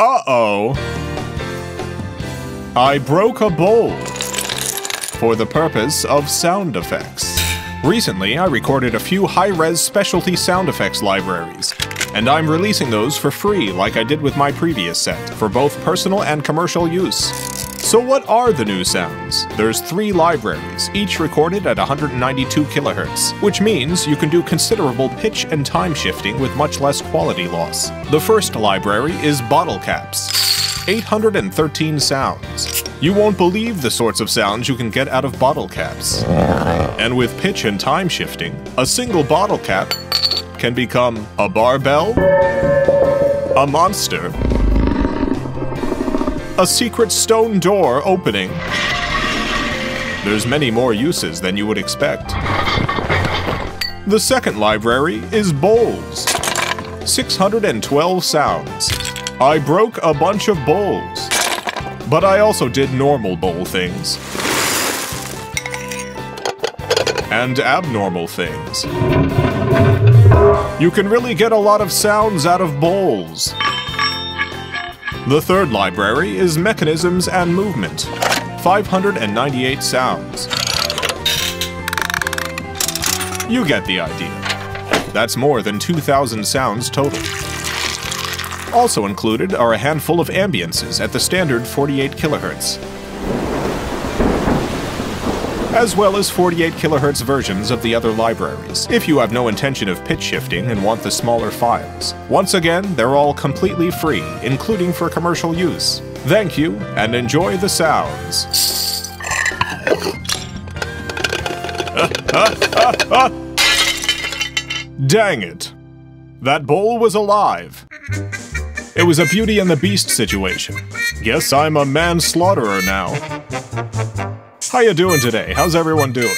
Uh-oh. I broke a bowl for the purpose of sound effects. Recently, I recorded a few high-res specialty sound effects libraries, and I'm releasing those for free like I did with my previous set, for both personal and commercial use. So what are the new sounds? There's three libraries, each recorded at 192 kHz, which means you can do considerable pitch and time shifting with much less quality loss. The first library is Bottle Caps. 813 sounds. You won't believe the sorts of sounds you can get out of bottle caps. And with pitch and time shifting, a single bottle cap can become a barbell, a monster, a secret stone door opening. There's many more uses than you would expect. The second library is bowls. 612 sounds. I broke a bunch of bowls. But I also did normal bowl things. And abnormal things. You can really get a lot of sounds out of bowls. The third library is Mechanisms and Movement. 598 sounds. You get the idea. That's more than 2,000 sounds total. Also included are a handful of ambiances at the standard 48 kHz, as well as 48 kHz versions of the other libraries, if you have no intention of pitch shifting and want the smaller files. Once again, they're all completely free, including for commercial use. Thank you, and enjoy the sounds. Dang it. That bowl was alive. It was a Beauty and the Beast situation. Guess I'm a manslaughterer now. How you doing today? How's everyone doing?